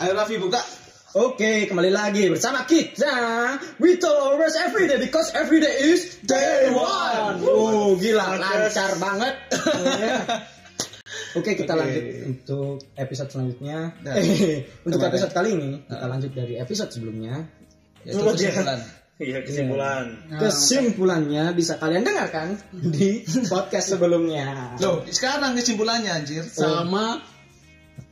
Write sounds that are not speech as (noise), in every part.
Ayo Raffi buka. Oke, kembali lagi bersama kita. We tell always every day because every day is day one. Oh, gila, lancar banget. (laughs) Oke, kita lanjut untuk episode selanjutnya. Nah, (laughs) Eh, untuk kemarin. episode kali ini kita lanjut dari episode sebelumnya. Itu kesimpulan. Iya kesimpulan. Kesimpulannya bisa kalian dengarkan di (laughs) podcast sebelumnya. Loh, sekarang kesimpulannya anjir. sama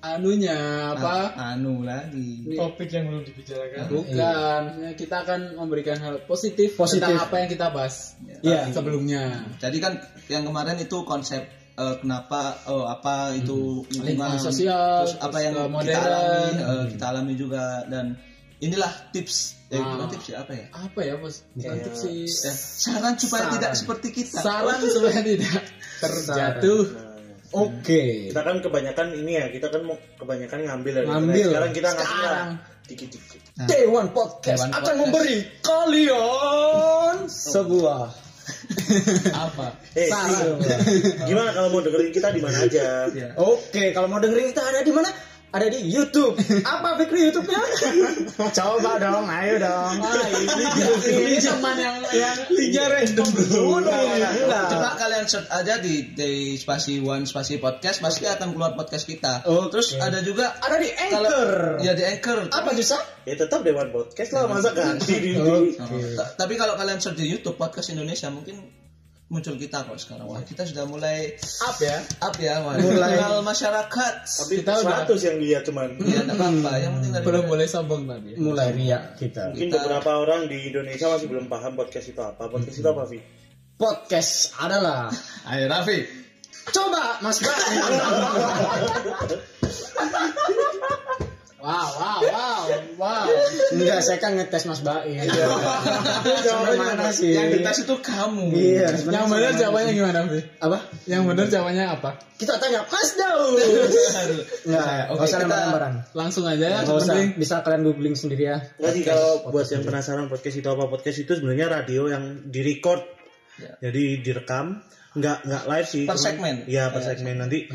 anunya apa Ah, anu lagi. Topik yang belum dibicarakan. bukan maksudnya kita akan memberikan hal positif, Positif. tentang apa yang kita bahas Iya. sebelumnya Jadi kan yang kemarin itu konsep eh, kenapa eh, apa itu Lingkungan sosial, terus apa yang kita modern. alami eh, kita alami juga dan inilah tips eh, Ah. bukan tips ya apa ya apa ya bos bukan Iya. tips sih Eh, saran supaya Saran. tidak seperti kita saran supaya tidak terjatuh Nah, Oke. kita kan kebanyakan ini ya, kita kan mau kebanyakan ngambil dari Ngambil. internet. Sekarang kita ngasih Sekarang. dikit-dikit. Day One Podcast Day One akan Podcast. memberi kalian sebuah (laughs) apa Eh, saran. gimana kalau mau dengerin kita di mana aja? Iya. Oke, kalau mau dengerin kita ada di mana? Ada di YouTube. Apa Fikri YouTube-nya? (laughs) Coba dong, ayo dong. ah, ini, ini teman yang yang Linknya random dulu. Coba kalian search aja di di spasi one spasi podcast pasti akan keluar podcast kita. Oke. Terus ada juga Ada di kalau Anchor. ya di anchor. Apa bisa? Ya tetap Dewan Podcast lah, masa ganti di. Oh, tapi kalau kalian search di YouTube podcast Indonesia mungkin muncul kita kok sekarang. Wah kita sudah mulai up ya up ya, wah. Mulai. Kenal masyarakat. Tapi Kita udah- 100 yang lihat cuman. Ya enggak apa-apa. Yang penting dari belum boleh sombong tadi Mulai riak kita. Mungkin Kita- beberapa orang di Indonesia masih belum paham podcast itu apa. Podcast itu apa, Vi? Podcast adalah (laughs) Ayo Raffi. Coba Mas. (laughs) wow wow wow wow Enggak, saya kan ngetes Mas Baim. Iya. Sampai mana sih? Yang dites itu kamu. Iya. yang benar jawabannya gimana Fi? Apa? yang benar jawabannya apa Kita tanya Mas Daud. (laughs) Enggak, Oke, usah kita- lembaran-lembaran. langsung aja ya Enggak usah, penting bisa kalian googling sendiri ya. Nggak sih kalau buat yang penasaran podcast itu apa podcast itu sebenarnya radio yang direcord Ya. jadi direkam nggak nggak live sih Per cuman- segmen. Iya per segmen nanti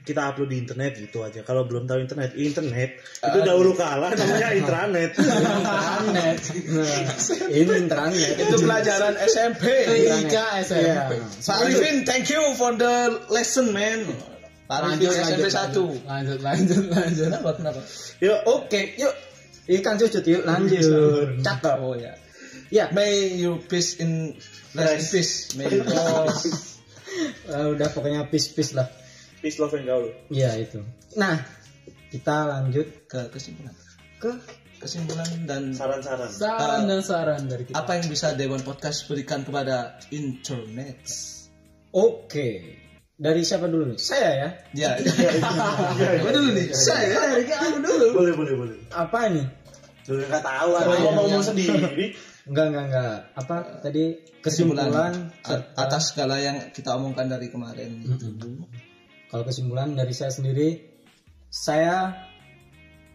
kita upload di internet gitu aja kalau belum tahu internet internet itu dahulu kala namanya (laughs) intranet internet Nah, ini internet. Itu pelajaran SMP. Iya. SMP Pak Arifin, thank you for the lesson, man. Pak Arifin lanjut SMP lanjut 1. lanjut lanjut lanjut Kenapa? Kenapa? yuk Oke, yuk. Ikan cucut yuk lanjut. Cakep. Oh ya. Ya, May you peace in rest in peace. May you eh, udah pokoknya peace-peace lah. peace love and gaul Iya itu. Nah, kita lanjut ke kesimpulan. ke Kesimpulan dan saran-saran saran dan saran dari kita apa yang bisa Dewan Podcast berikan kepada internet? Oke. Dari siapa dulu nih? Saya ya. Ya. (laughs) Gue dulu nih. Saya dari kamu dulu. boleh boleh boleh Apa ini? Tuh nggak tahu yang ngomong sendiri Enggak, enggak, enggak. Apa tadi kesimpulan, atas segala yang kita omongkan dari kemarin. Kalau kesimpulan dari saya sendiri, saya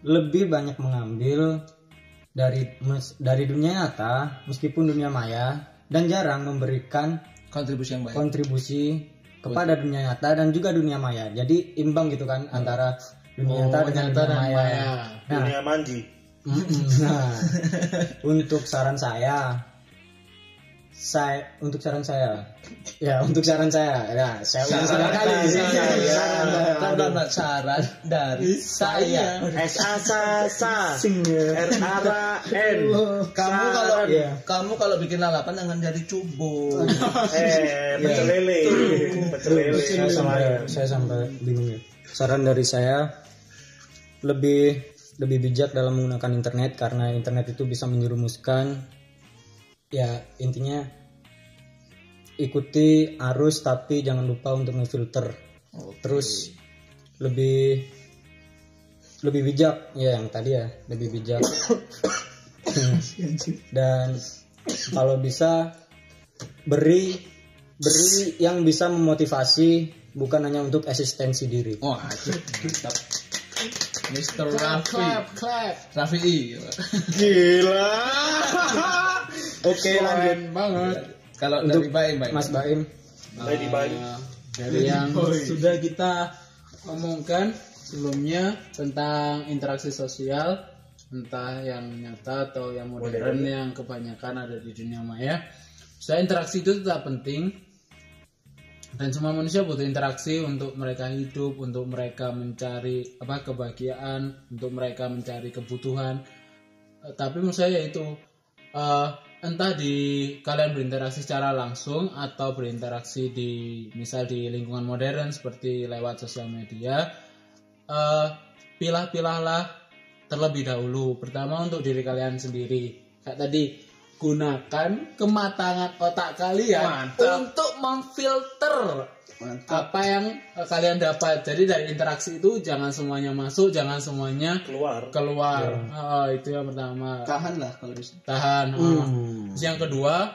lebih banyak mengambil dari dari dunia nyata meskipun dunia maya dan jarang memberikan Kontribusi yang baik. kontribusi kepada dunia nyata dan juga dunia maya. Jadi imbang gitu kan antara dunia nyata Oh, dengan nyata dunia dan maya. maya. Nah, dunia manji. Nah, (laughs) untuk saran saya saya untuk saran saya. Ya untuk saran saya. Ya saya ulang Saran saran kali (laughs) saya. Kan dapat saran dari saya. S A S A S A. R A R A N. Kamu kalau Iya. kamu kalau bikin lalapan jangan jadi cubo. eh pecel lele. Pecel lele. Saya sampai bingung ya. Saran dari saya lebih lebih bijak dalam menggunakan internet karena internet itu bisa menyerumuskan. Ya intinya ikuti arus tapi jangan lupa untuk memfilter. Terus lebih lebih bijak ya yang tadi ya lebih bijak dan kalau bisa beri beri yang bisa memotivasi bukan hanya untuk eksistensi diri mantap. Mr. clap Raffi. clap clap Raffi I. gila (laughs) oke lanjut banget Kalau Untuk dari Baim, Baim. Mas Baim di Bali. Nah, dari yang sudah kita omongkan sebelumnya tentang interaksi sosial entah yang nyata atau yang modern yang kebanyakan ada di dunia maya. Saya interaksi itu tetap penting dan semua manusia butuh interaksi untuk mereka hidup, untuk mereka mencari apa kebahagiaan, untuk mereka mencari kebutuhan. Eh, tapi menurut saya itu eh, entah di kalian berinteraksi secara langsung atau berinteraksi di misal di lingkungan modern seperti lewat sosial media, eh, pilah-pilahlah terlebih dahulu. Pertama untuk diri kalian sendiri. Kayak tadi gunakan kematangan otak kalian untuk memfilter apa yang kalian dapat. Jadi dari interaksi itu jangan semuanya masuk, jangan semuanya keluar keluar. Oh, itu yang pertama. Tahan lah kalau bisa. Tahan. oh. Terus Yang kedua,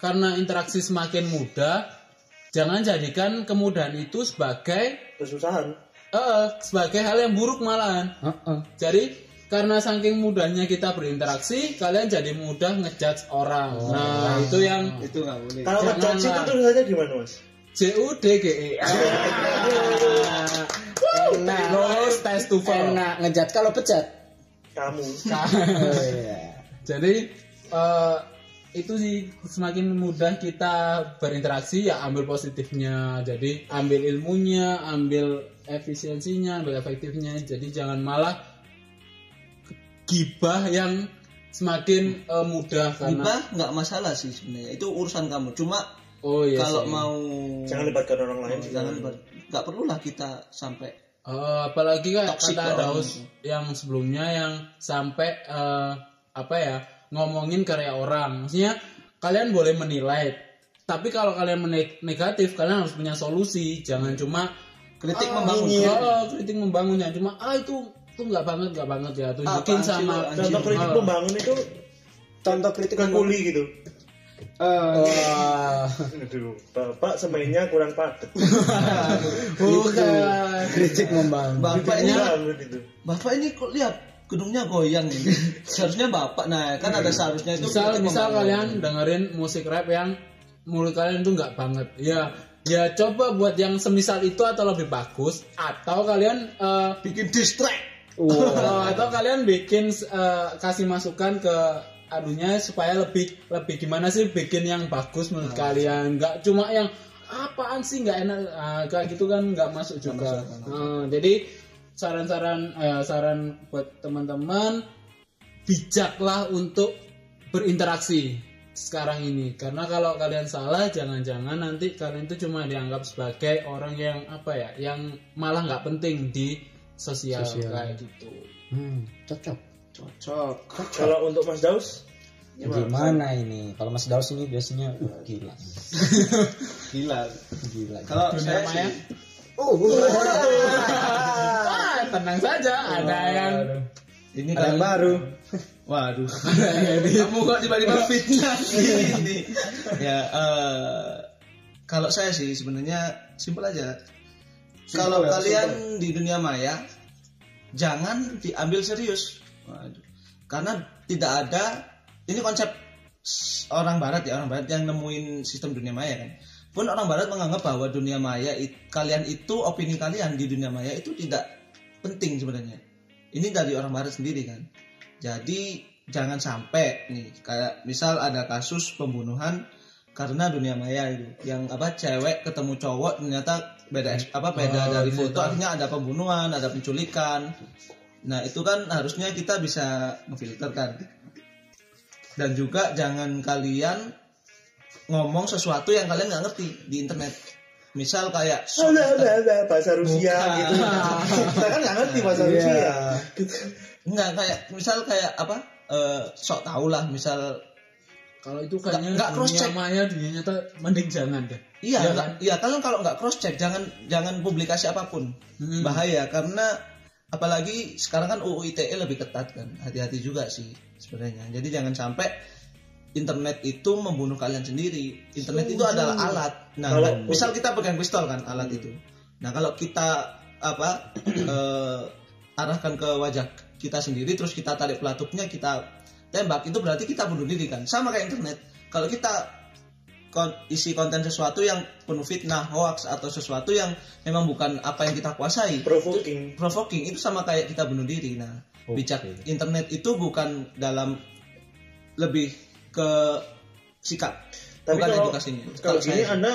karena interaksi semakin mudah, jangan jadikan kemudahan itu sebagai kesusahan eh, sebagai hal yang buruk malahan. Heeh. Jadi karena saking mudahnya kita berinteraksi, kalian jadi mudah ngejudge orang. nah, itu yang Itu nggak boleh. kalau ngejudge itu tulisannya gimana mas C U D G E. (laughs) Enak. Terus tes to fall. Enak ngejat kalau pecat. kamu (laughs) Oh, iya. Jadi eh, itu sih semakin mudah kita berinteraksi ya ambil positifnya. Jadi ambil ilmunya, ambil efisiensinya, ambil efektifnya. Jadi jangan malah gibah yang semakin eh, mudah karena Gibah nggak masalah sih sebenarnya. Itu urusan kamu. Cuma oh iya kalau sih. mau jangan libatkan orang lain jangan ber- nggak perlulah kita sampai Eh, apalagi Toxic kata Daus yang sebelumnya yang sampai eh, apa ya ngomongin karya orang. Maksudnya kalian boleh menilai, tapi kalau kalian negatif kalian harus punya solusi. Jangan cuma kritik ah, membangun. iya, oh, kritik membangunnya cuma ah itu itu nggak banget nggak banget ya tunjukin sama contoh kritik Oh. membangun itu Contoh kritik kuli gitu Wah. aduh bapak semennya kurang padat (laughs) bukan kritik membangun. Bapak ini bangun itu Bapak ini kok lihat gedungnya goyang ini. Seharusnya Bapak nah kan ada seharusnya itu misal misal kalian dengerin musik rap yang mulut kalian tuh nggak banget ya ya coba buat yang semisal itu atau lebih bagus atau kalian eh, bikin distract. Eh, atau kalian bikin eh, kasih masukan ke adunya supaya lebih lebih gimana sih bikin yang bagus menurut kalian? Nggak cuma yang apaan sih nggak enak? Ah, kayak gitu kan nggak masuk juga. Eh, jadi saran-saran eh, saran buat teman-teman bijaklah untuk berinteraksi sekarang ini. Karena kalau kalian salah jangan-jangan nanti kalian itu cuma dianggap sebagai orang yang apa ya yang malah nggak penting di sosial, kayak gitu Hmm, cocok. Cocok. kalau untuk Mas Daus Gimana ini? Kalau Mas Daus ini biasanya uh, gila. (laughs) Gila. Gila. Kalau saya maya? sih Oh, Wah, tenang saja ada yang ini ada yang baru. (laughs) Waduh. Kamu kok tiba-tiba fitnah ini. (laughs) Ya, eh, kalau saya sih sebenarnya simpel aja. Kalau ya, kalian di dunia maya jangan diambil serius. Waduh. Karena tidak ada ini konsep orang barat ya, orang barat yang nemuin sistem dunia maya kan. Pun orang barat menganggap bahwa dunia maya it- kalian itu opini kalian di dunia maya itu tidak penting sebenarnya. Ini dari orang barat sendiri kan. Jadi jangan sampai nih kayak misal ada kasus pembunuhan karena dunia maya itu yang apa cewek ketemu cowok ternyata beda apa beda dari foto akhirnya ada pembunuhan, ada penculikan. Nah, itu kan harusnya kita bisa memfilter kan. Dan juga jangan kalian ngomong sesuatu yang kalian nggak ngerti di internet. Misal kayak (laughs) ada ada ada bahasa Rusia Bukan. gitu (laughs) kita kan nggak ngerti bahasa Iya. Rusia Enggak kayak misal kayak apa? eh, sok tau lah misal kalau itu kayaknya Nggak- cross dunia check. maya dunia nyata mending jangan deh. Iya, Iya nggak- iya kalian kalau nggak cross check jangan jangan publikasi apa pun. Hmm. bahaya karena apalagi sekarang kan UU ITE lebih ketat kan. Hati-hati juga sih sebenarnya. Jadi jangan sampai internet itu membunuh kalian sendiri. Internet itu adalah alat. Nah Kalau- kan, misal kita pegang pistol kan alat itu. Nah kalau kita apa (clears throat) eh, arahkan ke wajah kita sendiri terus kita tarik pelatupnya kita tembak itu berarti kita bunuh diri kan sama kayak internet kalau kita kon- isi konten sesuatu yang penuh fitnah, hoax atau sesuatu yang memang bukan apa yang kita kuasai. Provoking. Provoking itu sama kayak kita bunuh diri. Nah, bijak internet itu bukan dalam lebih ke sikap, Tapi bukan kalau edukasinya. kalau saya- Anda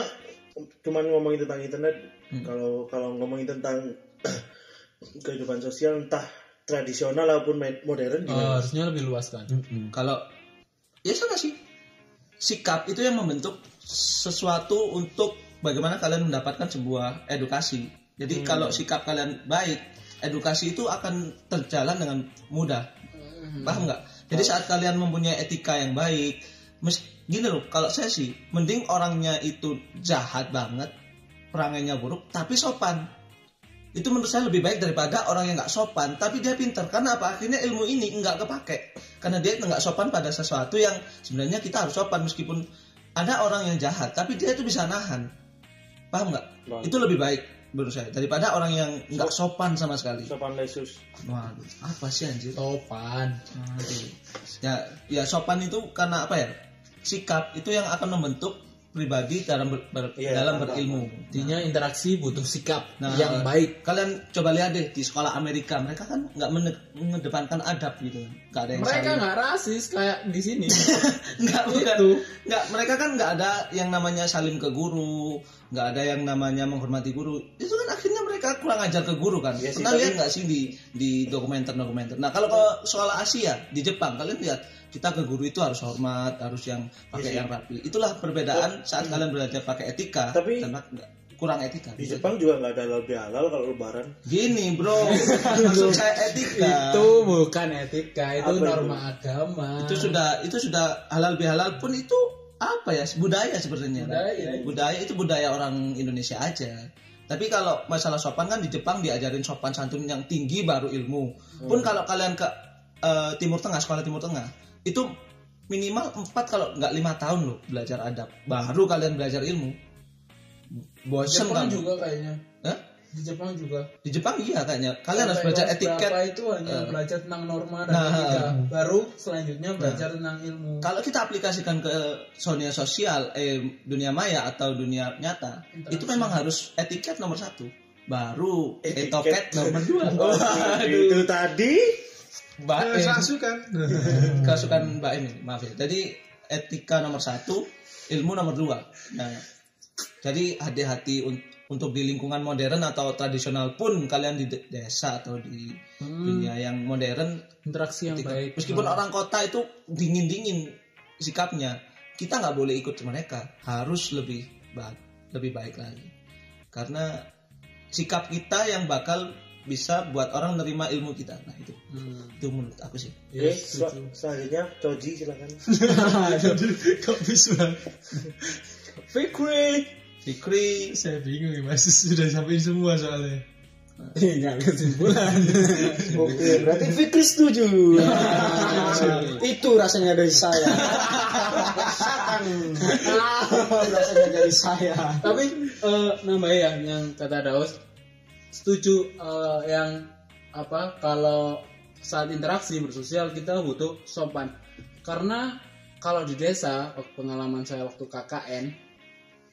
cuman ngomongin tentang internet, Hmm. kalau kalau ngomongin tentang (clears throat) kehidupan sosial entah tradisional maupun med- modern Eh, gimana? harusnya lebih luas kan? Kalau ya sama sih. Sikap itu yang membentuk sesuatu untuk bagaimana kalian mendapatkan sebuah edukasi. Jadi kalau sikap kalian baik edukasi itu akan terjalan dengan mudah. Paham nggak? Jadi saat kalian mempunyai etika yang baik mes- gini loh kalau saya sih mending orangnya itu jahat banget perangainya buruk tapi sopan itu menurut saya lebih baik daripada orang yang nggak sopan. Tapi dia pintar. Karena apa? Akhirnya ilmu ini nggak kepake. Karena dia nggak sopan pada sesuatu yang sebenarnya kita harus sopan. Meskipun ada orang yang jahat tapi dia itu bisa nahan. Paham nggak? Itu lebih baik menurut saya daripada orang yang nggak sopan sama sekali. Sopan lesus. waduh apa sih anjir? Topan Aduh. ya ya sopan itu karena apa ya? Sikap itu yang akan membentuk pribadi dalam ber- ber- Iya, dalam berilmu. Intinya interaksi butuh sikap Nah, yang baik. Kalian coba lihat deh di sekolah Amerika, mereka kan nggak mengedepankan adab gitu, nggak ada yang mereka nggak rasis kayak di sini. (laughs) Nggak bukan, Itu. nggak mereka kan nggak ada yang namanya salim ke guru, nggak ada yang namanya menghormati guru. Itu kan akhirnya mereka kurang ajar ke guru kan. Iya sih, Pernah lihat nggak sih di di dokumenter-dokumenter? Nah kalau ke sekolah Asia di Jepang, kalian lihat kita ke guru itu harus hormat, harus yang pakai Iya sih. yang rapi. Itulah perbedaan saat kalian belajar pakai etika Tapi- dan nggak- kurang etika. Di Jepang juga nggak ada halal bihalal kalau lebaran. Gini bro, (laughs) maksud saya etika. itu bukan etika itu Apa itu? norma agama Itu sudah itu sudah halal bihalal pun itu apa ya budaya sebenarnya. kan? Budaya. Budaya itu budaya orang Indonesia aja. Tapi kalau masalah sopan kan di Jepang diajarin sopan santun yang tinggi baru ilmu. Pun kalau kalian ke eh, Timur Tengah sekolah Timur Tengah itu minimal 4 kalau nggak lima tahun loh belajar adab. Baru kalian belajar ilmu. Bosen Jepang kan? juga kayaknya? Di Jepang juga Di Jepang iya kayaknya. Kalian harus belajar etiket. itu hanya Eh. belajar tentang norma dan Nah, etika baru selanjutnya belajar tentang ilmu Kalau kita aplikasikan ke dunia sosial, eh dunia maya atau dunia nyata, itu memang harus etiket nomor satu, baru Etiket. nomor dua. Itu tadi Mbak Eh, Em, Kerasukan. (laughs) kerasukan Mbak Em ini, maaf ya. Jadi etika nomor satu, ilmu nomor dua. Nah, jadi hati-hati un- untuk di lingkungan modern atau tradisional pun kalian di de- desa atau di dunia yang modern interaksi yang Ketika- baik Meskipun orang kota itu dingin-dingin sikapnya, kita nggak boleh ikut mereka. Harus lebih baik, lebih baik lagi. Karena sikap kita yang bakal bisa buat orang nerima ilmu kita. Nah itu, Hmm. itu menurut aku sih. Oke, Yes, sel- setuju. selanjutnya Coji silakan. (laughs) (laughs) Kok bisa? Fikri. Fikri, Saya bingung ya, Mas. Sudah sampai semua soalnya. Ingat kesimpulan (laughs) Oke, berarti Fikri setuju. (laughs) Itu rasanya dari saya. (laughs) rasanya dari saya. tapi eh, nambah ya yang kata Daus setuju eh, yang apa kalau saat interaksi bersosial kita butuh sopan karena kalau di desa pengalaman saya waktu KKN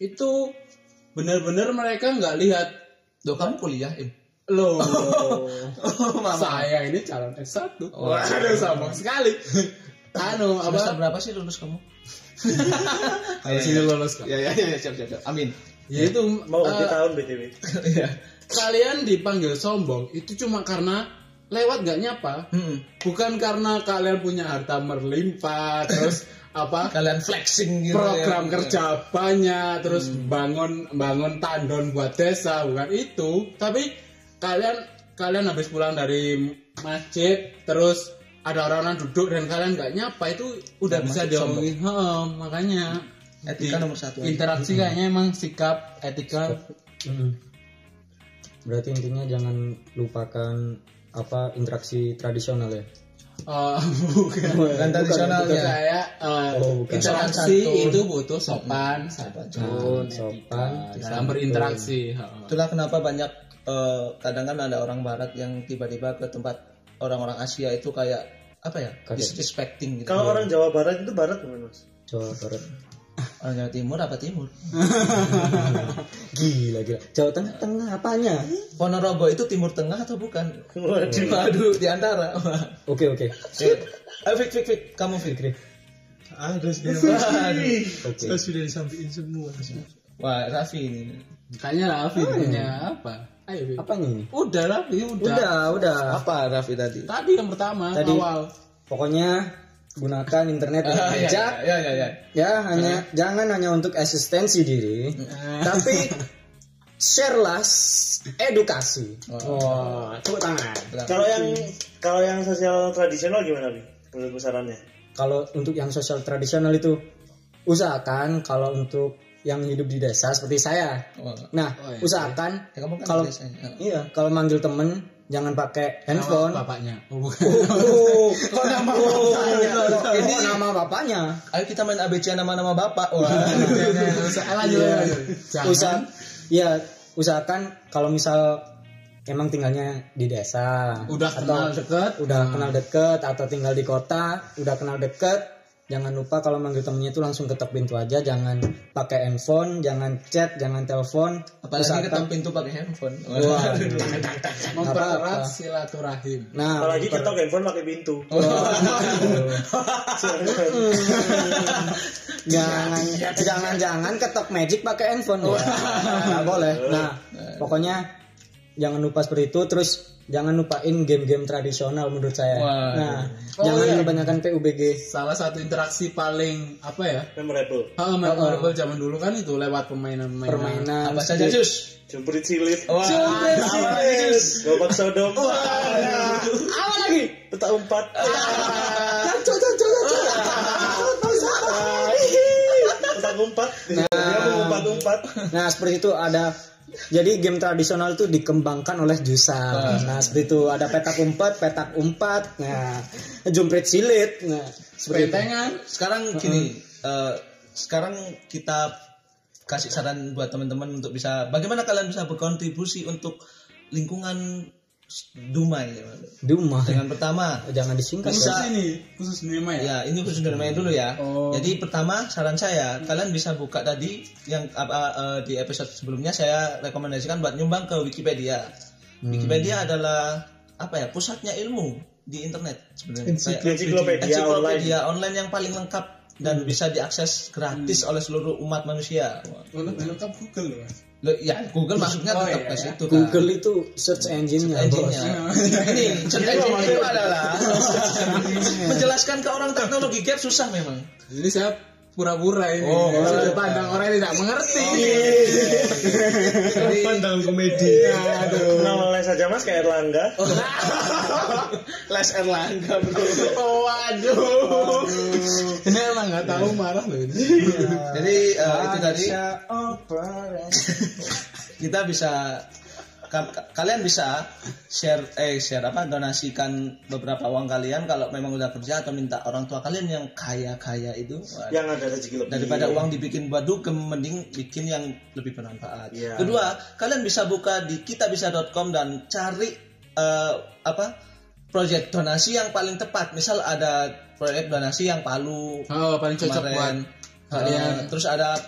itu benar-benar mereka nggak lihat do kamu kuliah Im? loh (laughs) Oh, saya ini calon S1 waduh sama sekali anu apa berapa sih lulus kamu? (laughs) kalau sini lolos kok Ya ya ya siap siap. siap. Amin. ya itu Mau eh, ganti tahun BTW. Iya. kalian dipanggil sombong itu cuma karena lewat gak nyapa Hmm. bukan karena kalian punya harta merlimpah terus (laughs) apa Kalian flexing gitu. program ya. kerja banyak terus bangun bangun tandon buat desa bukan itu tapi kalian kalian habis pulang dari masjid terus ada orang-orang duduk dan kalian nggak nyapa itu udah bisa diomongin Heeh, makanya Etika nomor satu aja. interaksi kayaknya emang sikap etika Hmm. Berarti intinya jangan lupakan apa interaksi tradisional ya. Eh, bukan Bukan tradisionalnya. saya Oh, bukan. interaksi Sopan santun. itu butuh sopan santun Nah, sopan, etika dalam berinteraksi heeh. Itulah kenapa banyak eh, kadang kan ada orang barat yang tiba-tiba ke tempat orang-orang Asia itu kayak apa ya Kaget. disrespecting gitu. Kalau orang Jawa Barat itu barat gimana mas? Jawa Barat. Orang Jawa Timur apa Timur? (laughs) Gila gila. Jawa Tengah tengah apanya? Ponorogo itu Timur Tengah atau bukan? Waduh. (laughs) Waduh, di antara. Oke oke. Ayo Fik, Fik, Fik, kamu Fik. Ada sudah. Waduh. Saya sudah disampaikan semua. Wah, Raffi ini. Kayaknya Raffi punya apa? Ayo, Bi. Apanya ini? Udah Raffi, udah. Udah udah. Apa Raffi tadi? Tadi yang pertama, Tadi. awal. Pokoknya gunakan internet dengan Ah, ya, bijak. ya, ya, ya. Ya, hanya jangan hanya untuk eksistensi diri, tapi sharelah edukasi. Oh, tepuk tangan. Kalau yang kalau yang sosial tradisional gimana bi? Menurut sarannya? Kalau untuk yang sosial tradisional itu usahakan kalau untuk yang hidup di desa seperti saya. Oh. Nah, Oh, iya. usahakan Ya, kamu kan kalau iya, kalau manggil temen jangan pakai handphone. Nama bapaknya. Oh. Oh, Kok nama oh, bapaknya? ini nama bapaknya. Ayo kita main ABC nama-nama bapak. Wah. Lanjut, Iya. (laughs) lanjut. Jangan. Usah, ya usahakan kalau misal emang tinggalnya di desa, Udah kenal deket. udah kenal deket atau tinggal di kota, udah kenal deket, jangan lupa kalau manggil temennya itu langsung ketok pintu aja, jangan pakai handphone, jangan chat, jangan telepon. Apalagi Usahakan- ketok pintu pakai handphone. Wah, Mempererat silaturahim. Nah, Apalagi per- ketok handphone pakai pintu. jangan jangan jangan ketok magic pakai handphone ya. Nggak boleh nah pokoknya jangan lupa seperti itu terus jangan lupain game-game tradisional menurut saya Wah. nah Oh, jangan iya. kebanyakan PUBG Salah satu interaksi paling apa ya? Memorable. Ah, memorable zaman dulu kan itu lewat permainan-permainan. permainan Apa saja Jus? Jumprit silit. Wah. Lagi Jus? Gobak sodom. apa lagi Petak umpat. Petak umpat. Dia mau umpat-umpat. nah seperti itu ada jadi game tradisional itu dikembangkan oleh Jusa. Nah, seperti itu ada petak umpet, petak umpat, nah, jumprit silit. Nah, seperti itu. Sekarang gini, eh, sekarang kita kasih saran buat teman-teman untuk bisa bagaimana kalian bisa berkontribusi untuk lingkungan Dumai ya. Duma. Dengan pertama, Jangan disingkat. Bisa. ya. Khusus ini, khusus dunia ya. ya ini khusus dari main dulu ya. Oh. Jadi pertama saran saya, kalian bisa buka tadi yang apa eh, di episode sebelumnya saya rekomendasikan buat nyumbang ke Wikipedia. Wikipedia adalah apa ya pusatnya ilmu di internet sebenarnya. Ensiklopedia online. online yang paling lengkap dan bisa diakses gratis oleh seluruh umat manusia. Lengkap Google loh. Loh, ya Google maksudnya Oh, tetap iya, ke iya. situ kan. Google itu search engine-nya. bos. engine-nya. Ini search engine itu adalah (laughs) menjelaskan ke orang teknologi gap susah memang. Jadi saya pura-pura ini. Oh, Sudut pandang orang yang tidak mengerti. Jadi Pandangan komedi. Nama les aja mas kayak Erlangga. (laughs) Les Erlangga bro. Oh, waduh. Ini emang nggak tahu marah loh ini. Jadi eh, itu tadi (laughs) kita bisa ka- ka- kalian bisa share eh share apa donasikan beberapa uang kalian kalau memang udah kerja atau minta orang tua kalian yang kaya kaya itu Yang ada rezeki lebih. daripada uang dibikin buat dugem mending bikin yang lebih bermanfaat. Iya. Kedua, kalian bisa buka di kitabisa.com dan cari eh, apa proyek donasi yang paling tepat. Misal ada proyek donasi yang Palu Oh, paling cocok buat kemarin. Eh, kalian. terus ada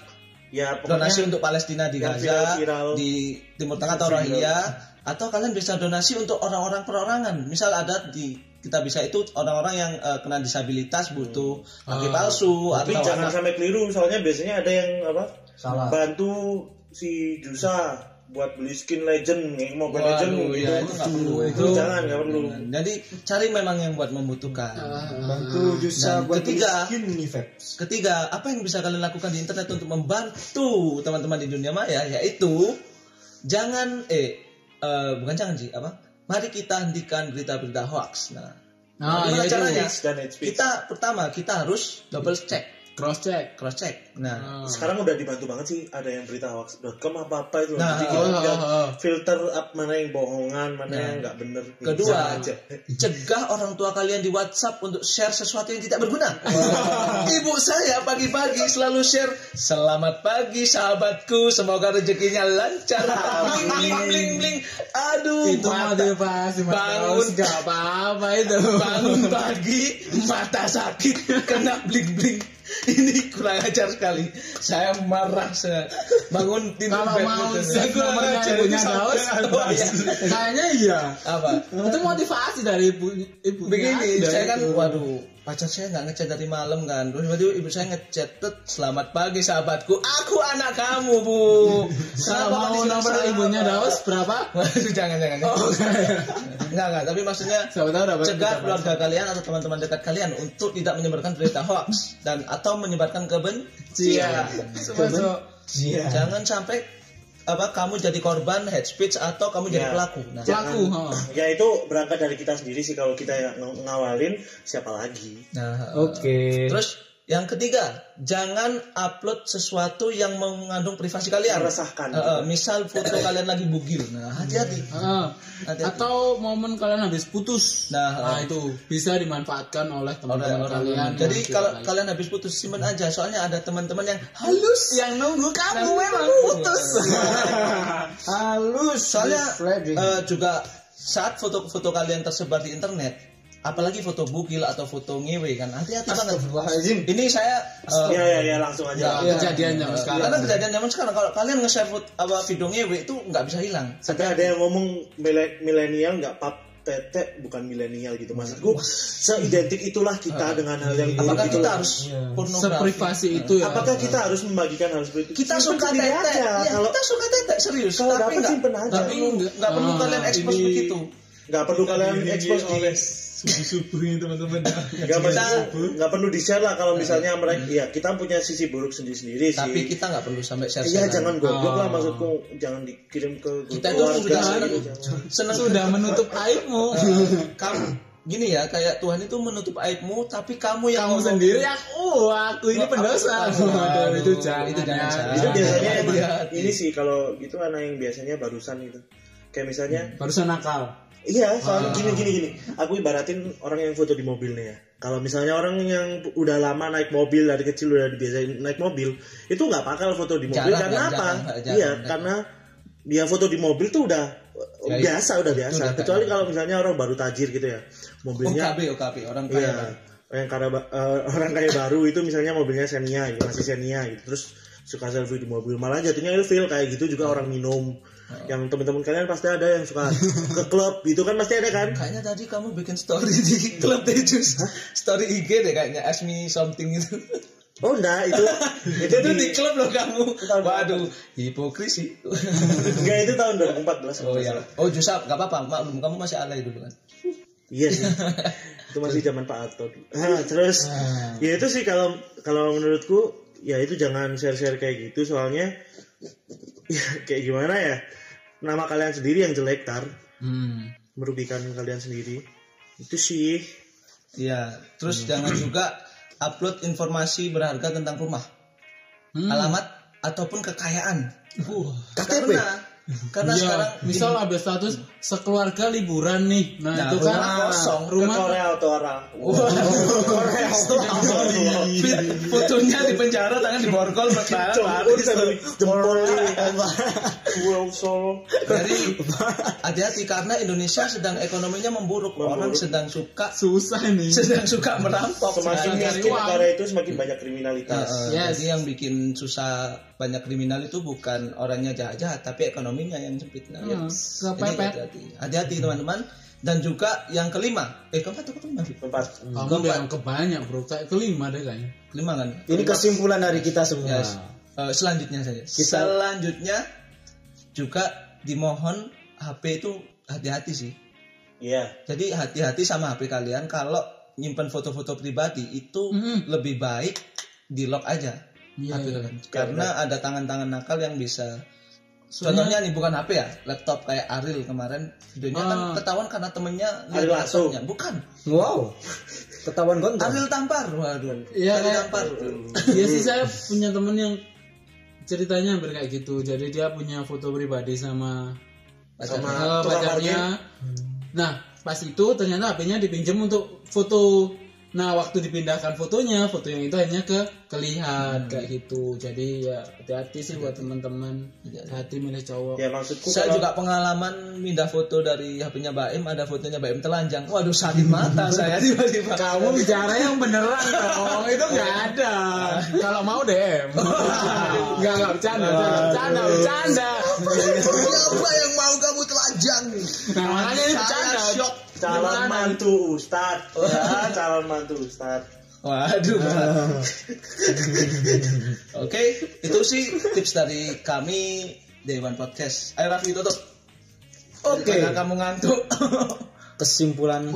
Ya donasi untuk Palestina di Gaza, di Timur Tengah atau Rohingya, atau kalian bisa donasi untuk orang-orang perorangan. Misal ada di kita bisa itu orang-orang yang eh, kena disabilitas butuh kaki Ah. palsu Tapi atau jangan sampai keliru, soalnya biasanya ada yang apa? Salah. Bantu si Jusa buat beli skin legend, yang mau Waduh, legend ya, gitu. itu nggak perlu Itu jangan, nggak perlu. Jadi cari memang yang buat membutuhkan. Bantu Jusa Dan buat ketiga- miskin nih, Veps. Ketiga, apa yang bisa kalian lakukan di internet untuk membantu teman-teman di dunia maya yaitu jangan eh eh, bukan jangan sih apa? Mari kita hentikan berita-berita hoax. Nah, Nah, gimana ya itu caranya? Speech. Kita pertama kita harus double check, cross check. cross check. Nah, Sekarang udah dibantu banget sih ada yang berita hoax.com apa apa itu. Nah, Jadi oh, kita oh, oh. filter up mana yang bohongan, mana Nah. yang nggak bener. Kedua, aja. cegah orang tua kalian di WhatsApp untuk share sesuatu yang tidak berguna. (laughs) Ibu saya pagi-pagi selalu share, "Selamat pagi sahabatku, semoga rezekinya lancar." Bling bling bling bling. Aduh, Itu mah mata- dia pasti bangun. bangun nggak apa-apa itu. bangun pagi mata sakit kena bling bling (laughs) ini kurang ajar sekali. Saya marah saya bangun tidur Kalau mau cek Kurang ajar, ini Daus, Oh, iya. kayaknya iya. Apa? Itu motivasi dari ibu ibu. Begini, saya kan waduh pacar saya nggak ngechat dari malam kan terus tiba-tiba ibu saya ngechat "Tet, selamat pagi sahabatku aku anak kamu bu (laughs) Kenapa mau nomor sahabat?" ibunya Daus berapa? (laughs) Jangan jangan nggak nggak tapi maksudnya cegah keluarga kalian atau teman-teman dekat kalian untuk tidak menyebarkan berita hoax dan atau menyebarkan kebencian. Iya. jangan sampai apa kamu jadi korban hate speech atau kamu jadi Ya. pelaku nah, Pelaku, ha. Ya itu berangkat dari kita sendiri sih kalau kita ngawalin siapa lagi. nah Oke. Terus yang ketiga, jangan upload sesuatu yang mengandung privasi kalian. Meresahkan. Eh, eh, misal foto kalian lagi bugil. Nah, hati-hati. Hati-hati. atau momen kalian habis putus Nah, nah, itu bisa dimanfaatkan oleh teman-teman Orang-orang. kalian Jadi kalau tidak kalian habis putus simpan aja, soalnya ada teman-teman yang halus yang nunggu kamu memang putus. (laughs) halus. Soalnya eh, juga saat foto-foto kalian tersebar di internet, apalagi foto bugil atau foto ngewe kan, hati-hati banget. Ini saya eh, Ya ya ya langsung aja. Nah, kejadian zaman Eh, sekarang Karena kejadian zaman sekarang kalau kalian nge-share foto apa video ngewe itu nggak bisa hilang. Sampai ada yang ngomong mile- milenial nggak pap tete bukan milenial gitu maksudku seidentik itulah kita dengan hal yang buruk Apakah itu kita harus pornografi? seprivasi itu ya apakah kita harus membagikan hal seperti itu kita Simpen suka tete, aja. ya, kalau kita suka tete serius. kalau tapi dapat nggak simpen aja tapi nggak perlu Ah, kalian expose begitu. Nggak perlu kalian Ini expose oleh di ini teman-teman. Ya. nggak perlu nggak perlu di share lah kalau misalnya mereka ya kita punya sisi buruk sendiri sendiri sih. Tapi kita nggak perlu sampai share Iya jangan goblok lah Oh. maksudku. Jangan dikirim ke grup Kita itu keluarga sudah gitu, seneng sudah menutup aibmu. Kamu gini ya kayak Tuhan itu menutup aibmu tapi kamu yang kamu ngomong- sendiri? yang oh aku ini pendosa. Waduh, itu jangan itu jangan itu biasanya Ah, emang ini sih kalau gitu anak yang biasanya barusan gitu. Kayak misalnya barusan nakal iya soalnya Ah. gini gini gini. Aku ibaratin orang yang foto di mobilnya ya. Kalau misalnya orang yang udah lama naik mobil dari kecil udah dibiasain naik mobil itu nggak bakal foto di mobil. Jarang, karena kan, apa? jarang, jarang, iya jarang. karena dia foto di mobil tuh udah Ya, biasa udah biasa. udah kecuali kayak- kalau misalnya orang baru tajir gitu ya. Mobilnya OKB OKB orang kaya Iya, yang karena eh, (laughs) orang kaya baru itu misalnya mobilnya Xenia, gitu, masih Xenia gitu, terus suka selfie di mobil, malah jatuhnya ilfil kayak gitu juga orang minum. Yang teman-teman kalian pasti ada yang suka ke klub gitu kan pasti ada kan? Kayaknya tadi kamu bikin story di klub Tejus. Story IG deh kayaknya ask me something itu. Oh enggak, itu itu (laughs) itu di klub loh kamu. Waduh, hipokrisi. enggak itu tahun 2014 oh ya. Oh Jusap, gak apa-apa. Maklum kamu masih alay dulu kan. Iya sih. itu masih zaman Pak Harto. Nah, terus ya itu sih kalau kalau menurutku ya itu jangan share-share kayak gitu soalnya (laughs) ya kayak gimana ya? Nama kalian sendiri yang jelek tar hmm. merugikan kalian sendiri. Itu sih. Iya. Terus jangan juga upload informasi berharga tentang rumah, Hmm. alamat ataupun kekayaan. KTP. Karena karena Iya, sekarang misal ada status sekeluarga liburan nih nah, Nah, itu kan rumah kosong. Ke rumah Korea atau orang. Korea Fit, fotonya di penjara tangan diborgol Jempol sambil jempol. Jadi hati-hati karena Indonesia sedang ekonominya memburuk. Orang sedang suka susah nih sedang suka merampok. Semakin miskin negara itu semakin banyak kriminalitas. Yes. Jadi yang bikin susah banyak kriminal itu bukan orangnya jahat-jahat, tapi ekonominya yang sempit. Nah, ya. Hmm, hati-hati. Hati-hati teman-teman. Dan juga yang kelima, eh keempat atau kelima? Fit? Tempat. kamu udah yang kebanyak bro kayak kelima deh kayaknya Kelima kan? Ini kesimpulan dari kita semua. Yes. Eh, selanjutnya saja. Kita- Selanjutnya juga dimohon HP itu hati-hati sih. Iya. Jadi hati-hati sama HP kalian kalau nyimpan foto-foto pribadi itu Mhm. lebih baik di lock aja Iya, HP iya. Karena ada tangan-tangan nakal yang bisa Contohnya nih bukan HP ya, laptop kayak Ariel kemarin videonya kan Ah. ketahuan karena temennya Lasso. laptopnya. Bukan. Wow. Ketahuan gonta. Ariel Tampar. Waduh. Iya, kayak- Tampar. Iya sih saya punya temen yang ceritanya hampir kayak gitu. Jadi dia punya foto pribadi sama Sama tukang pacarnya. Nah pas itu ternyata HP-nya dipinjam untuk foto Nah waktu dipindahkan fotonya, foto yang itu hanya ke kelihat kayak gitu. Jadi ya hati-hati sih buat teman-teman. Hati milih cowok. ya maksudku Saya kalau- juga pengalaman mindah foto dari HP-nya Baim, ada fotonya Baim telanjang. Waduh, sakit mata (laughs) saya tiba-tiba. Kamu bicara yang beneran dong, itu nggak ada. Kalau mau DM. (laughs) Nggak nggak bercanda, bercanda, bercanda, bercanda. Siapa yang mau kamu Nah makanya ini bercanda. Calon mantu Ustad ya calon mantu Ustad Waduh. (laughs) Oke, itu sih tips dari kami Dewan Podcast. Ayo Raffi tutup. Oke. Karena kamu ngantuk. (laughs) Kesimpulan.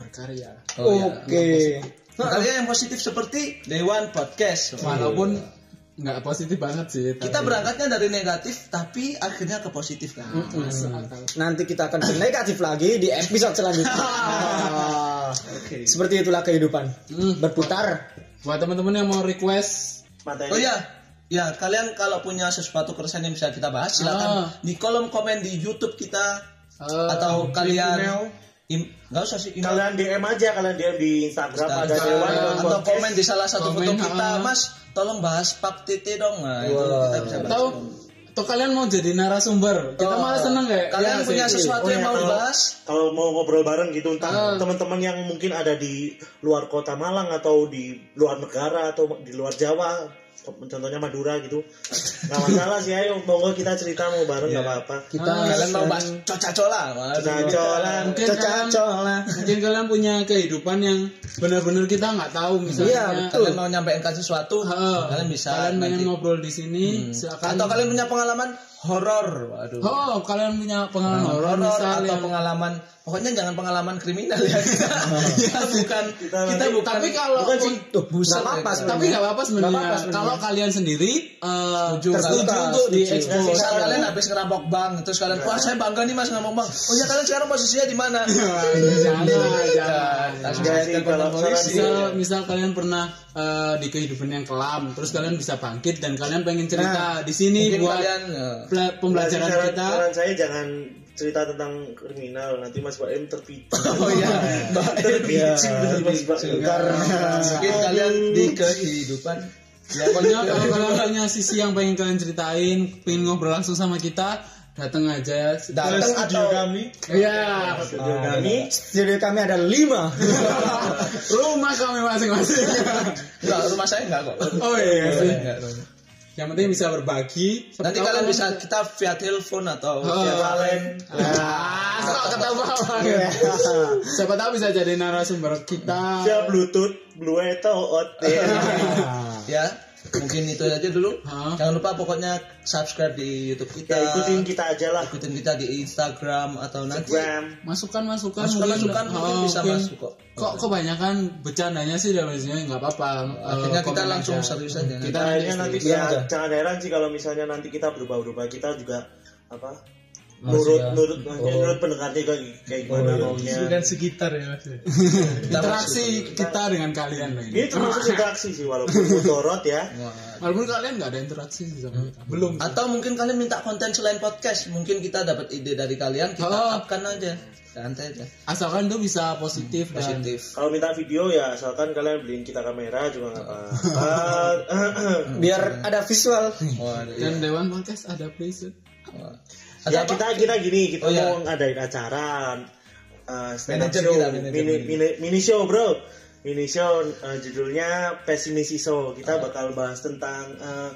Berkarya. Oh, iya. Oke. Kalian yang positif seperti Dewan Podcast. Walaupun nggak positif banget sih. kita berangkatnya dari negatif tapi akhirnya ke positif kan. Masuk akal. Nanti kita akan ke negatif lagi di episode selanjutnya. (laughs) Oke. Seperti itulah kehidupan. Hmm. Berputar. Buat teman-teman yang mau request materi Oh ya, ya kalian kalau punya sesuatu keresahan yang bisa kita bahas silakan Ah. di kolom komen di YouTube kita eh, atau kalian email. Im- nggak usah sih email. kalian DM aja kalian DM di Instagram ada Dewan atau Podcast. komen di salah satu Komen, foto kita, ah. Mas, tolong bahas pap tete dong. Nah, itu Wah. kita bisa bahas. atau atau kalian mau jadi narasumber. Kita Oh, malah seneng kayak Kalian ya, punya sih. sesuatu Oh, yang ya, mau kalau- dibahas? kalau mau ngobrol bareng gitu entah Ah. teman-teman yang mungkin ada di luar kota Malang atau di luar negara atau di luar Jawa contohnya Madura gitu nggak masalah sih ayo monggo kita cerita mau bareng nggak apa-apa Kita Kalian mau bahas coca-cola? Waduh. Cacolan Mungkin kalian, Coca-Cola. mungkin kalian punya kehidupan yang benar-benar kita nggak tahu misalnya. Iya, betul. Kalian mau nyampaikan sesuatu? Heeh. Kalian bisa Kalian pengen nanti. ngobrol di sini, silakan. Atau kalian punya pengalaman horor? Waduh. Oh, kalian punya pengalaman horor atau yang pengalaman pokoknya jangan pengalaman kriminal ya (laughs) kita bukan kita, nanti- bukan Tapi kalau bukan sih Tuh, buset nggak apa-apa ya, sebenarnya. tapi nggak apa-apa sebenarnya. Nggak apa-apa sebenarnya. Kalau kalian sendiri eh, Setuju, untuk di expose. Misal kalian habis ngerampok bank, terus kalian, wah saya bangga nih mas ngerampok bank. Oh ya kalian sekarang posisinya di mana? jangan, jangan. Saya sih, telepon kalau polisi. Misal, misal kalian pernah eh, di kehidupan yang kelam, terus kalian bisa bangkit dan kalian pengen cerita di sini buat kalian eh, pela- pembelajaran saran, kita. saran saya jangan cerita tentang kriminal. Nanti Mas Baim terpicu. (laughs) Oh iya, (laughs) terpicu. Iya, Mas Baim Karena mungkin kalian di kehidupan. Ya Pokoknya kalau kalian punya sisi yang pengen kalian ceritain, pengen ngobrol langsung sama kita, datang aja. datang atau kami Iya, studio kami studio kami ada lima. (laughs) rumah kami masing-masing. enggak rumah saya enggak kok. Oh iya sih. Enggak, rumah. Yang penting bisa berbagi. Nanti kalian bisa kita via telepon atau Oh. via kalian. Ah, kok ketawa Iya. Siapa tahu bisa jadi narasumber kita. siap bluetooth blue itu ot Ya, mungkin itu aja dulu. Hah? Jangan lupa pokoknya subscribe di YouTube kita. ya ikutin kita aja lah ikutin kita di Instagram atau nanti Instagram Masukan-masukan masukan-masukan mungkin oh, bisa mungkin. masuk kok. Kok kebanyakan bercandanya sih dari sini nggak apa-apa. Eh, Akhirnya kita komen langsung aja. serius aja. Kita akhirnya nanti ya aja. jangan heran sih kalau misalnya nanti kita berubah-ubah kita juga apa Masih nurut ya. nurut Oh. nurut pendengarnya kayak kayak gimana maunya dengan sekitar ya mas (laughs) interaksi kita dengan kalian loh ini. termasuk interaksi sih walaupun mutorot ya Walaupun kalian nggak ada interaksi sih sama kita. Belum. Atau mungkin kalian minta konten selain podcast, mungkin kita dapat ide dari kalian, kita Oh. upkan aja. Santai aja. Asalkan itu bisa positif dan Positif. kalau minta video ya asalkan kalian beliin kita kamera juga nggak apa-apa (laughs) Biar ada visual. Waduh, dan iya. Dewan Podcast ada preset. Ya apa? kita kita gini kita Oh, iya. mau ngadain acara uh, stand up show. kita, mini, mini, mini show bro. Mini show uh, judulnya pessimist show kita bakal bahas tentang uh,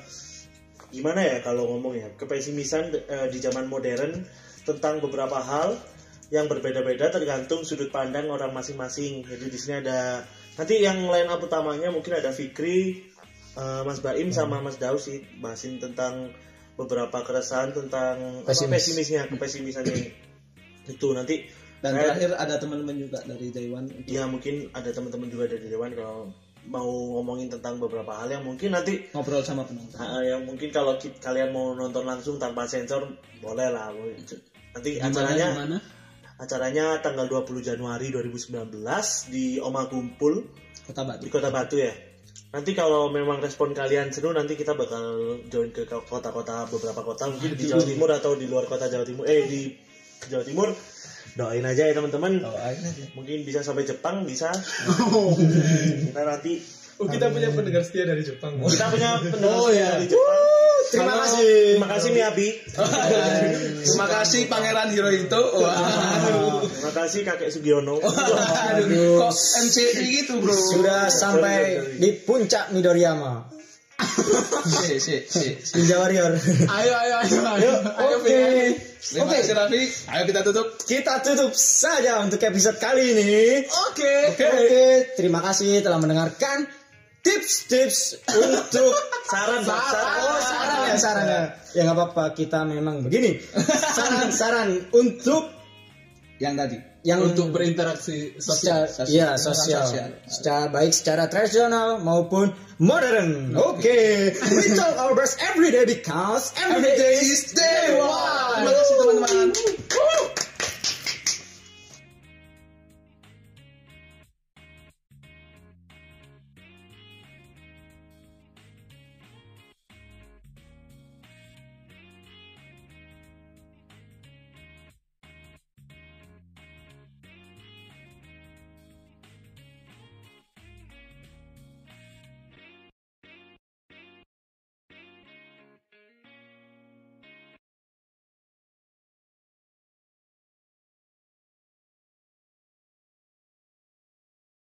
gimana ya kalau ngomong ya kepesimisan uh, di zaman modern tentang beberapa hal yang berbeda-beda tergantung sudut pandang orang masing-masing. Jadi di sini ada nanti yang line up utamanya mungkin ada Fikri uh, Mas Baim sama Mas Daus sih bahasin tentang beberapa keresahan tentang apa, Pesimis. pesimisnya kepesimisannya itu nanti Dan saya- terakhir ada teman-teman juga dari Taiwan. ya mungkin ada teman-teman juga dari dewan kalau mau ngomongin tentang beberapa hal yang mungkin nanti Ngobrol sama penonton. ah, yang mungkin kalau ki- kalian mau nonton langsung tanpa sensor boleh lah nanti Gimana, acaranya gimana? acaranya tanggal 20 Januari 2019 di Oma Gumpul Kota Batu. di Kota Batu ya nanti kalau memang respon kalian seru nanti kita bakal join ke kota-kota beberapa kota. Mungkin di Jawa Timur atau di luar kota Jawa Timur. Eh di Jawa Timur. Doain aja ya teman-teman. Doain aja. mungkin bisa sampai Jepang bisa. (laughs) Kita nanti Oh kita punya pendengar setia dari Jepang. kita punya pendengar Oh, iya. dari Jepang Terima Halo, kasih. terima kasih Miyabi (laughs) Terima kasih Pangeran Hirohito. Waduh. terima kasih kakek Sugiono (laughs) Aduh, kok MCI gitu, Bro? Sudah sampai di puncak Midoriyama. (laughs) Si, si, si. Ninja Warrior. Ayo ayo ayo ayo. ayo Oke. Terima Oke. kasih Raffi. Ayo kita tutup. Kita tutup saja untuk episode kali ini. Oke. Oke, terima kasih telah mendengarkan tips-tips untuk saran Pak, saran Oh, saran ya, saran ya. Ya nggak apa-apa, kita memang begini. Saran-saran untuk Yang tadi. yang Untuk berinteraksi sosial. secara, iya, sosial. Sosial. Secara baik secara tradisional maupun modern. Oke, we talk our best every day because every day is day one. Terima kasih teman-teman.